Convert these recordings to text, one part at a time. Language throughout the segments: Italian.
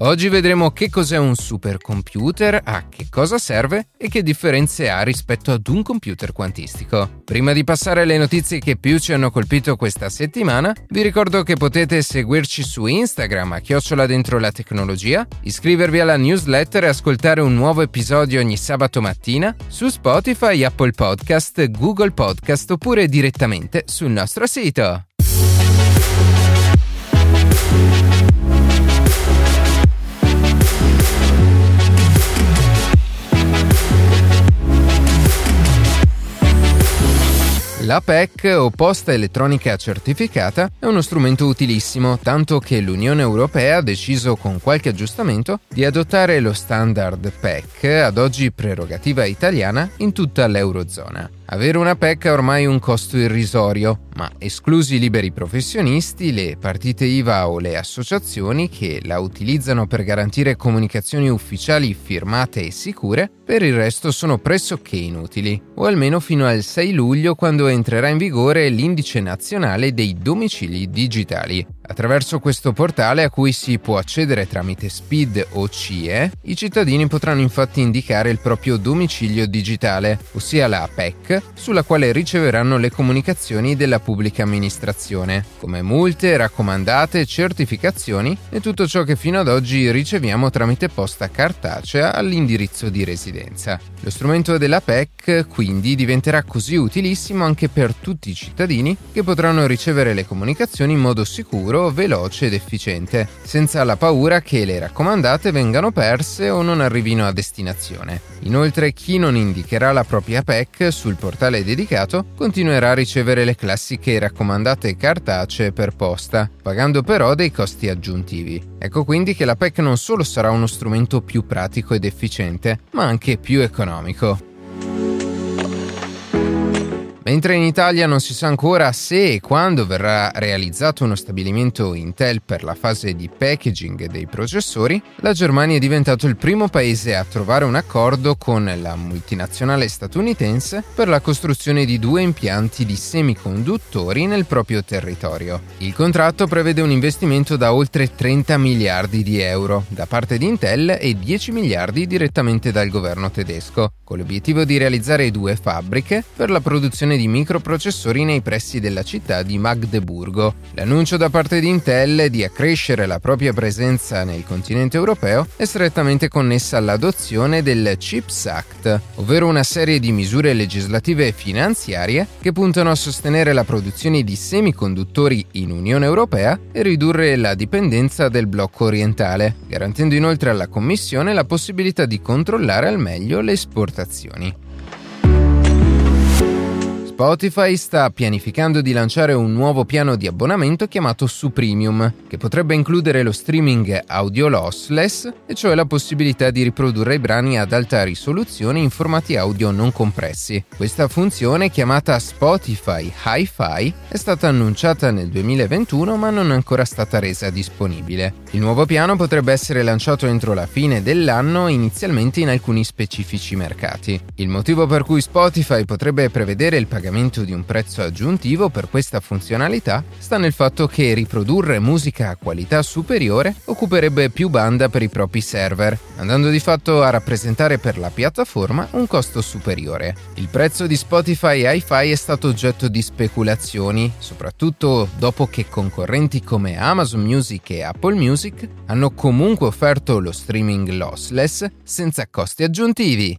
Oggi vedremo che cos'è un supercomputer, a che cosa serve e che differenze ha rispetto ad un computer quantistico. Prima di passare alle notizie che più ci hanno colpito questa settimana, vi ricordo che potete seguirci su Instagram a chiocciola dentro la tecnologia, iscrivervi alla newsletter e ascoltare un nuovo episodio ogni sabato mattina su Spotify, Apple Podcast, Google Podcast oppure direttamente sul nostro sito. La PEC o posta elettronica certificata è uno strumento utilissimo, tanto che l'Unione Europea ha deciso con qualche aggiustamento di adottare lo standard PEC, ad oggi prerogativa italiana, in tutta l'Eurozona. Avere una PEC ha ormai un costo irrisorio, ma esclusi i liberi professionisti, le partite IVA o le associazioni che la utilizzano per garantire comunicazioni ufficiali firmate e sicure, per il resto sono pressoché inutili, o almeno fino al 6 luglio quando entrerà in vigore l'indice nazionale dei domicili digitali. Attraverso questo portale a cui si può accedere tramite SPID o CIE, i cittadini potranno infatti indicare il proprio domicilio digitale, ossia la PEC, sulla quale riceveranno le comunicazioni della pubblica amministrazione, come multe, raccomandate, certificazioni e tutto ciò che fino ad oggi riceviamo tramite posta cartacea all'indirizzo di residenza. Lo strumento della PEC quindi diventerà così utilissimo anche per tutti i cittadini che potranno ricevere le comunicazioni in modo sicuro sicuro, veloce ed efficiente, senza la paura che le raccomandate vengano perse o non arrivino a destinazione. Inoltre chi non indicherà la propria PEC sul portale dedicato continuerà a ricevere le classiche raccomandate cartacee per posta, pagando però dei costi aggiuntivi. Ecco quindi che la PEC non solo sarà uno strumento più pratico ed efficiente, ma anche più economico. Mentre in Italia non si sa ancora se e quando verrà realizzato uno stabilimento Intel per la fase di packaging dei processori, la Germania è diventato il primo paese a trovare un accordo con la multinazionale statunitense per la costruzione di due impianti di semiconduttori nel proprio territorio. Il contratto prevede un investimento da oltre 30 miliardi di euro da parte di Intel e 10 miliardi direttamente dal governo tedesco, con l'obiettivo di realizzare due fabbriche per la produzione di microprocessori nei pressi della città di Magdeburgo. L'annuncio da parte di Intel di accrescere la propria presenza nel continente europeo è strettamente connessa all'adozione del CHIPS Act, ovvero una serie di misure legislative e finanziarie che puntano a sostenere la produzione di semiconduttori in Unione Europea e ridurre la dipendenza del blocco orientale, garantendo inoltre alla Commissione la possibilità di controllare al meglio le esportazioni. Spotify sta pianificando di lanciare un nuovo piano di abbonamento chiamato Supremium, che potrebbe includere lo streaming audio lossless, e cioè la possibilità di riprodurre i brani ad alta risoluzione in formati audio non compressi. Questa funzione, chiamata Spotify Hi-Fi, è stata annunciata nel 2021 ma non è ancora stata resa disponibile. Il nuovo piano potrebbe essere lanciato entro la fine dell'anno, inizialmente in alcuni specifici mercati. Il motivo per cui Spotify potrebbe prevedere il pagamento pagamento di un prezzo aggiuntivo per questa funzionalità sta nel fatto che riprodurre musica a qualità superiore occuperebbe più banda per i propri server, andando di fatto a rappresentare per la piattaforma un costo superiore. Il prezzo di Spotify Hi-Fi è stato oggetto di speculazioni, soprattutto dopo che concorrenti come Amazon Music e Apple Music hanno comunque offerto lo streaming lossless senza costi aggiuntivi.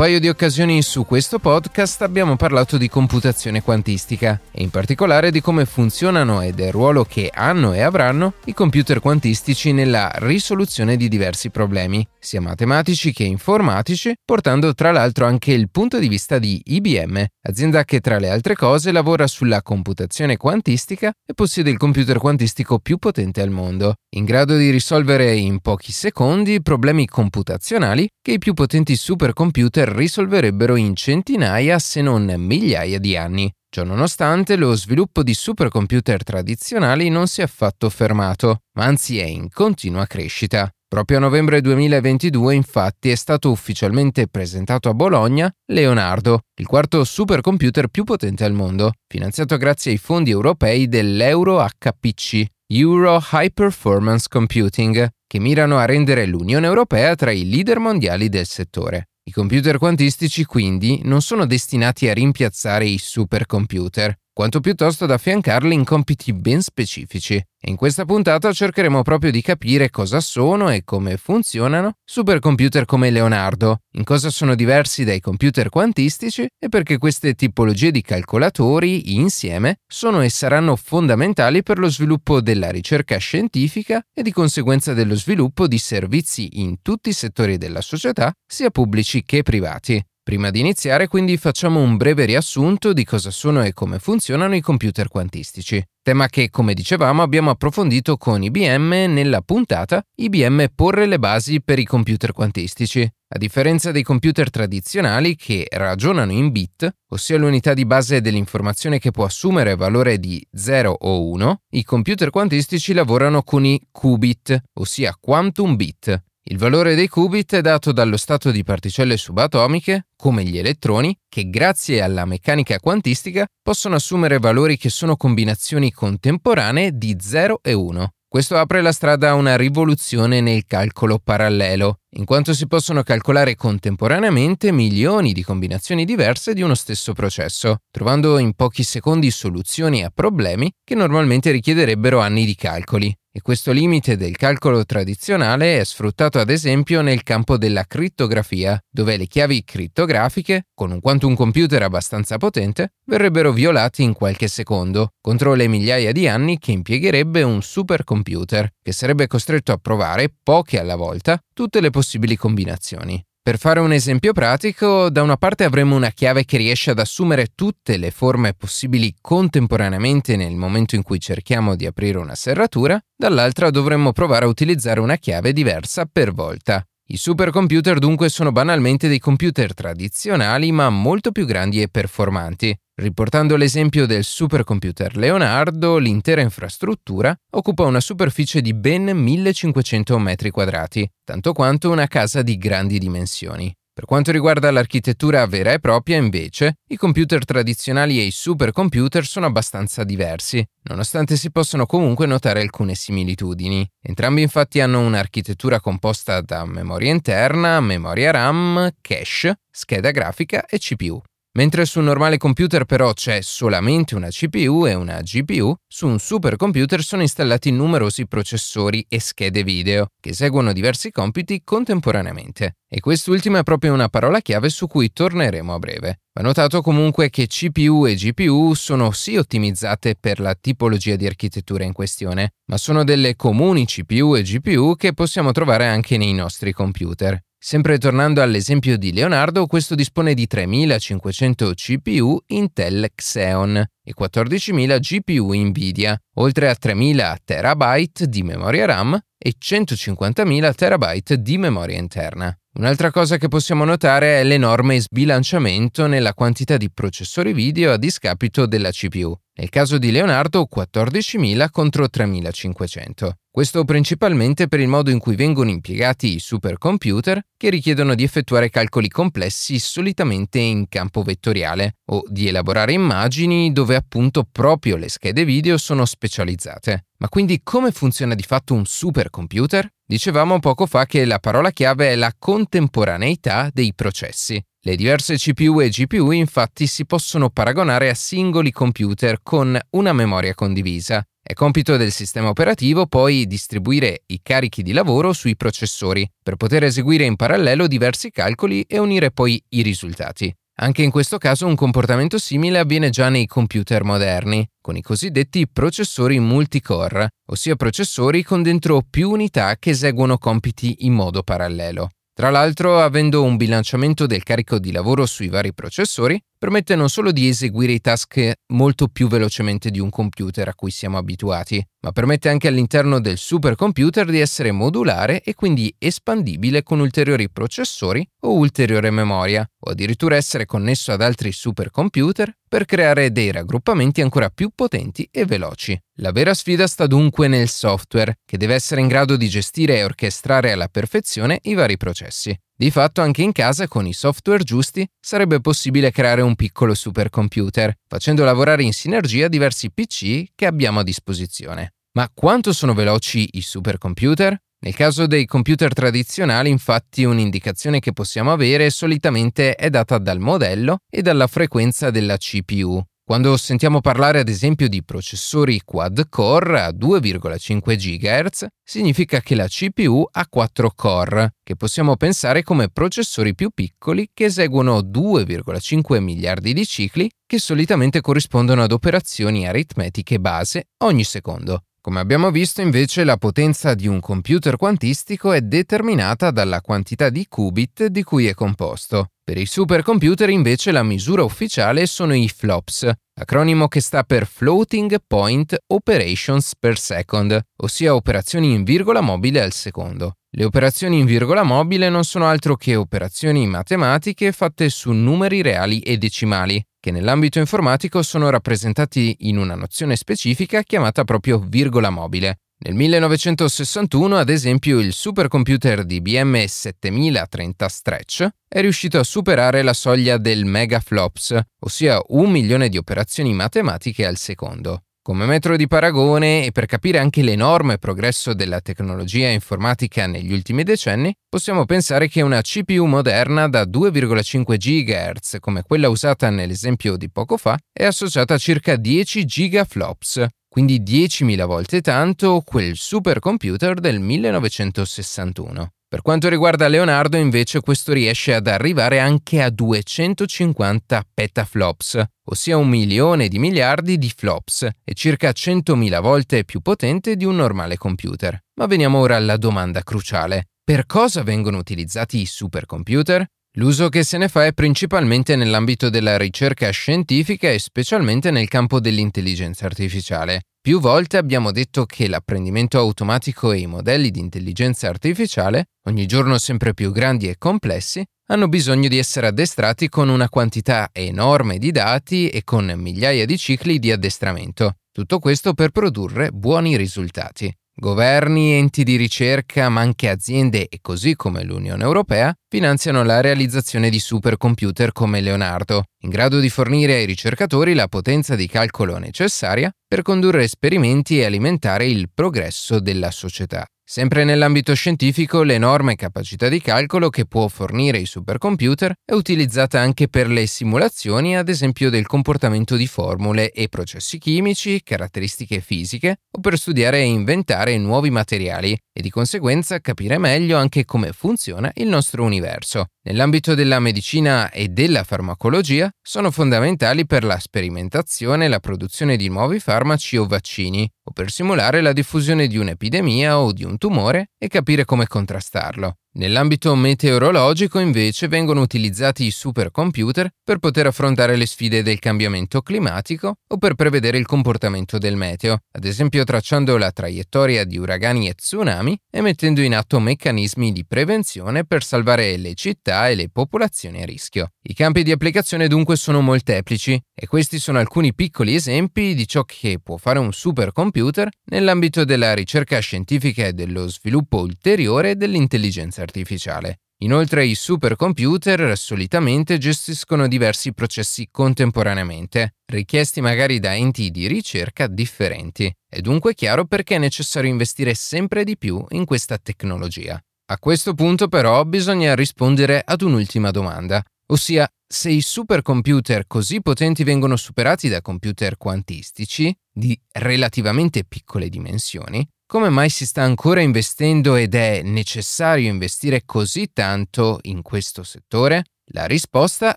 Paio di occasioni su questo podcast abbiamo parlato di computazione quantistica e in particolare di come funzionano e del ruolo che hanno e avranno i computer quantistici nella risoluzione di diversi problemi, sia matematici che informatici, portando tra l'altro anche il punto di vista di IBM, azienda che tra le altre cose lavora sulla computazione quantistica e possiede il computer quantistico più potente al mondo, in grado di risolvere in pochi secondi problemi computazionali che i più potenti supercomputer computer risolverebbero in centinaia se non migliaia di anni. Ciononostante, lo sviluppo di supercomputer tradizionali non si è affatto fermato, ma anzi è in continua crescita. Proprio a novembre 2022, infatti, è stato ufficialmente presentato a Bologna Leonardo, il quarto supercomputer più potente al mondo, finanziato grazie ai fondi europei dell'Euro HPC, Euro High Performance Computing, che mirano a rendere l'Unione Europea tra i leader mondiali del settore. I computer quantistici quindi non sono destinati a rimpiazzare i supercomputer, quanto piuttosto ad affiancarli in compiti ben specifici. E in questa puntata cercheremo proprio di capire cosa sono e come funzionano supercomputer come Leonardo, in cosa sono diversi dai computer quantistici e perché queste tipologie di calcolatori insieme sono e saranno fondamentali per lo sviluppo della ricerca scientifica e di conseguenza dello sviluppo di servizi in tutti i settori della società, sia pubblici che privati. Prima di iniziare quindi facciamo un breve riassunto di cosa sono e come funzionano i computer quantistici, tema che come dicevamo abbiamo approfondito con IBM nella puntata IBM porre le basi per i computer quantistici. A differenza dei computer tradizionali che ragionano in bit, ossia l'unità di base dell'informazione che può assumere valore di 0 o 1, i computer quantistici lavorano con i qubit, ossia quantum bit, il valore dei qubit è dato dallo stato di particelle subatomiche, come gli elettroni, che grazie alla meccanica quantistica possono assumere valori che sono combinazioni contemporanee di 0 e 1. Questo apre la strada a una rivoluzione nel calcolo parallelo, in quanto si possono calcolare contemporaneamente milioni di combinazioni diverse di uno stesso processo, trovando in pochi secondi soluzioni a problemi che normalmente richiederebbero anni di calcoli e questo limite del calcolo tradizionale è sfruttato ad esempio nel campo della crittografia, dove le chiavi crittografiche, con un quantum computer abbastanza potente, verrebbero violate in qualche secondo, contro le migliaia di anni che impiegherebbe un supercomputer, che sarebbe costretto a provare, poche alla volta, tutte le possibili combinazioni. Per fare un esempio pratico, da una parte avremo una chiave che riesce ad assumere tutte le forme possibili contemporaneamente nel momento in cui cerchiamo di aprire una serratura, dall'altra dovremmo provare a utilizzare una chiave diversa per volta. I supercomputer dunque sono banalmente dei computer tradizionali ma molto più grandi e performanti. Riportando l'esempio del supercomputer Leonardo, l'intera infrastruttura occupa una superficie di ben 1500 m2, tanto quanto una casa di grandi dimensioni. Per quanto riguarda l'architettura vera e propria, invece, i computer tradizionali e i supercomputer sono abbastanza diversi, nonostante si possano comunque notare alcune similitudini. Entrambi infatti hanno un'architettura composta da memoria interna, memoria RAM, cache, scheda grafica e CPU. Mentre su un normale computer però c'è solamente una CPU e una GPU, su un supercomputer sono installati numerosi processori e schede video che eseguono diversi compiti contemporaneamente. E quest'ultima è proprio una parola chiave su cui torneremo a breve. Va notato comunque che CPU e GPU sono sì ottimizzate per la tipologia di architettura in questione, ma sono delle comuni CPU e GPU che possiamo trovare anche nei nostri computer. Sempre tornando all'esempio di Leonardo, questo dispone di 3500 CPU Intel Xeon e 14.000 GPU Nvidia, oltre a 3.000 TB di memoria RAM e 150.000 TB di memoria interna. Un'altra cosa che possiamo notare è l'enorme sbilanciamento nella quantità di processori video a discapito della CPU. Nel caso di Leonardo 14.000 contro 3.500. Questo principalmente per il modo in cui vengono impiegati i supercomputer che richiedono di effettuare calcoli complessi solitamente in campo vettoriale o di elaborare immagini dove appunto proprio le schede video sono specializzate. Ma quindi come funziona di fatto un supercomputer? Dicevamo poco fa che la parola chiave è la contemporaneità dei processi. Le diverse CPU e GPU infatti si possono paragonare a singoli computer con una memoria condivisa. È compito del sistema operativo poi distribuire i carichi di lavoro sui processori per poter eseguire in parallelo diversi calcoli e unire poi i risultati. Anche in questo caso un comportamento simile avviene già nei computer moderni, con i cosiddetti processori multicore, ossia processori con dentro più unità che eseguono compiti in modo parallelo. Tra l'altro, avendo un bilanciamento del carico di lavoro sui vari processori, permette non solo di eseguire i task molto più velocemente di un computer a cui siamo abituati, ma permette anche all'interno del supercomputer di essere modulare e quindi espandibile con ulteriori processori o ulteriore memoria, o addirittura essere connesso ad altri supercomputer per creare dei raggruppamenti ancora più potenti e veloci. La vera sfida sta dunque nel software, che deve essere in grado di gestire e orchestrare alla perfezione i vari processi. Di fatto anche in casa con i software giusti sarebbe possibile creare un piccolo supercomputer, facendo lavorare in sinergia diversi PC che abbiamo a disposizione. Ma quanto sono veloci i supercomputer? Nel caso dei computer tradizionali, infatti, un'indicazione che possiamo avere solitamente è data dal modello e dalla frequenza della CPU, quando sentiamo parlare ad esempio di processori quad-core a 2,5 GHz, significa che la CPU ha 4 core, che possiamo pensare come processori più piccoli che eseguono 2,5 miliardi di cicli, che solitamente corrispondono ad operazioni aritmetiche base ogni secondo. Come abbiamo visto invece la potenza di un computer quantistico è determinata dalla quantità di qubit di cui è composto. Per i supercomputer invece la misura ufficiale sono i FLOPS, acronimo che sta per Floating Point Operations per Second, ossia operazioni in virgola mobile al secondo. Le operazioni in virgola mobile non sono altro che operazioni matematiche fatte su numeri reali e decimali, che nell'ambito informatico sono rappresentati in una nozione specifica chiamata proprio virgola mobile. Nel 1961, ad esempio, il supercomputer di IBM 7030 Stretch è riuscito a superare la soglia del megaflops, ossia un milione di operazioni matematiche al secondo. Come metro di paragone e per capire anche l'enorme progresso della tecnologia informatica negli ultimi decenni, possiamo pensare che una CPU moderna da 2,5 GHz, come quella usata nell'esempio di poco fa, è associata a circa 10 gigaflops, quindi 10.000 volte tanto quel supercomputer del 1961. Per quanto riguarda Leonardo, invece, questo riesce ad arrivare anche a 250 petaflops, ossia un milione di miliardi di flops, e circa 100.000 volte più potente di un normale computer. Ma veniamo ora alla domanda cruciale. Per cosa vengono utilizzati i supercomputer? L'uso che se ne fa è principalmente nell'ambito della ricerca scientifica e specialmente nel campo dell'intelligenza artificiale. Più volte abbiamo detto che l'apprendimento automatico e i modelli di intelligenza artificiale, ogni giorno sempre più grandi e complessi, hanno bisogno di essere addestrati con una quantità enorme di dati e con migliaia di cicli di addestramento. Tutto questo per produrre buoni risultati. Governi, enti di ricerca, ma anche aziende e così come l'Unione Europea finanziano la realizzazione di supercomputer come Leonardo, in grado di fornire ai ricercatori la potenza di calcolo necessaria per condurre esperimenti e alimentare il progresso della società. Sempre nell'ambito scientifico, l'enorme capacità di calcolo che può fornire i supercomputer è utilizzata anche per le simulazioni, ad esempio del comportamento di formule e processi chimici, caratteristiche fisiche, o per studiare e inventare nuovi materiali e di conseguenza capire meglio anche come funziona il nostro universo. Nell'ambito della medicina e della farmacologia sono fondamentali per la sperimentazione e la produzione di nuovi farmaci o vaccini, o per simulare la diffusione di un'epidemia o di un tumore e capire come contrastarlo. Nell'ambito meteorologico invece vengono utilizzati i supercomputer per poter affrontare le sfide del cambiamento climatico o per prevedere il comportamento del meteo, ad esempio tracciando la traiettoria di uragani e tsunami e mettendo in atto meccanismi di prevenzione per salvare le città e le popolazioni a rischio. I campi di applicazione dunque sono molteplici e questi sono alcuni piccoli esempi di ciò che può fare un supercomputer nell'ambito della ricerca scientifica e dello sviluppo ulteriore dell'intelligenza artificiale. Inoltre i supercomputer solitamente gestiscono diversi processi contemporaneamente, richiesti magari da enti di ricerca differenti. È dunque chiaro perché è necessario investire sempre di più in questa tecnologia. A questo punto però bisogna rispondere ad un'ultima domanda, Ossia, se i supercomputer così potenti vengono superati da computer quantistici di relativamente piccole dimensioni, come mai si sta ancora investendo ed è necessario investire così tanto in questo settore? La risposta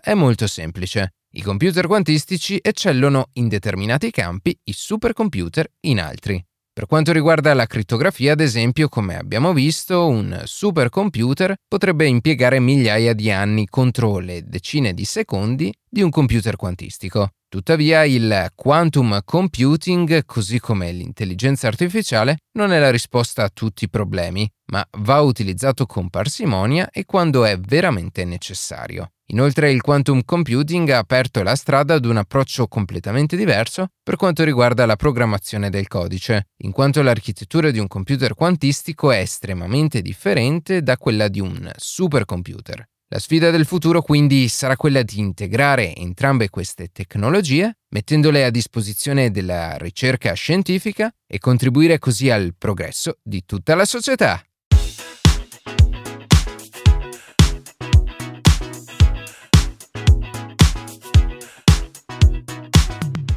è molto semplice. I computer quantistici eccellono in determinati campi, i supercomputer in altri. Per quanto riguarda la crittografia, ad esempio, come abbiamo visto, un supercomputer potrebbe impiegare migliaia di anni contro le decine di secondi di un computer quantistico. Tuttavia il quantum computing, così come l'intelligenza artificiale, non è la risposta a tutti i problemi, ma va utilizzato con parsimonia e quando è veramente necessario. Inoltre il quantum computing ha aperto la strada ad un approccio completamente diverso per quanto riguarda la programmazione del codice, in quanto l'architettura di un computer quantistico è estremamente differente da quella di un supercomputer. La sfida del futuro quindi sarà quella di integrare entrambe queste tecnologie, mettendole a disposizione della ricerca scientifica e contribuire così al progresso di tutta la società.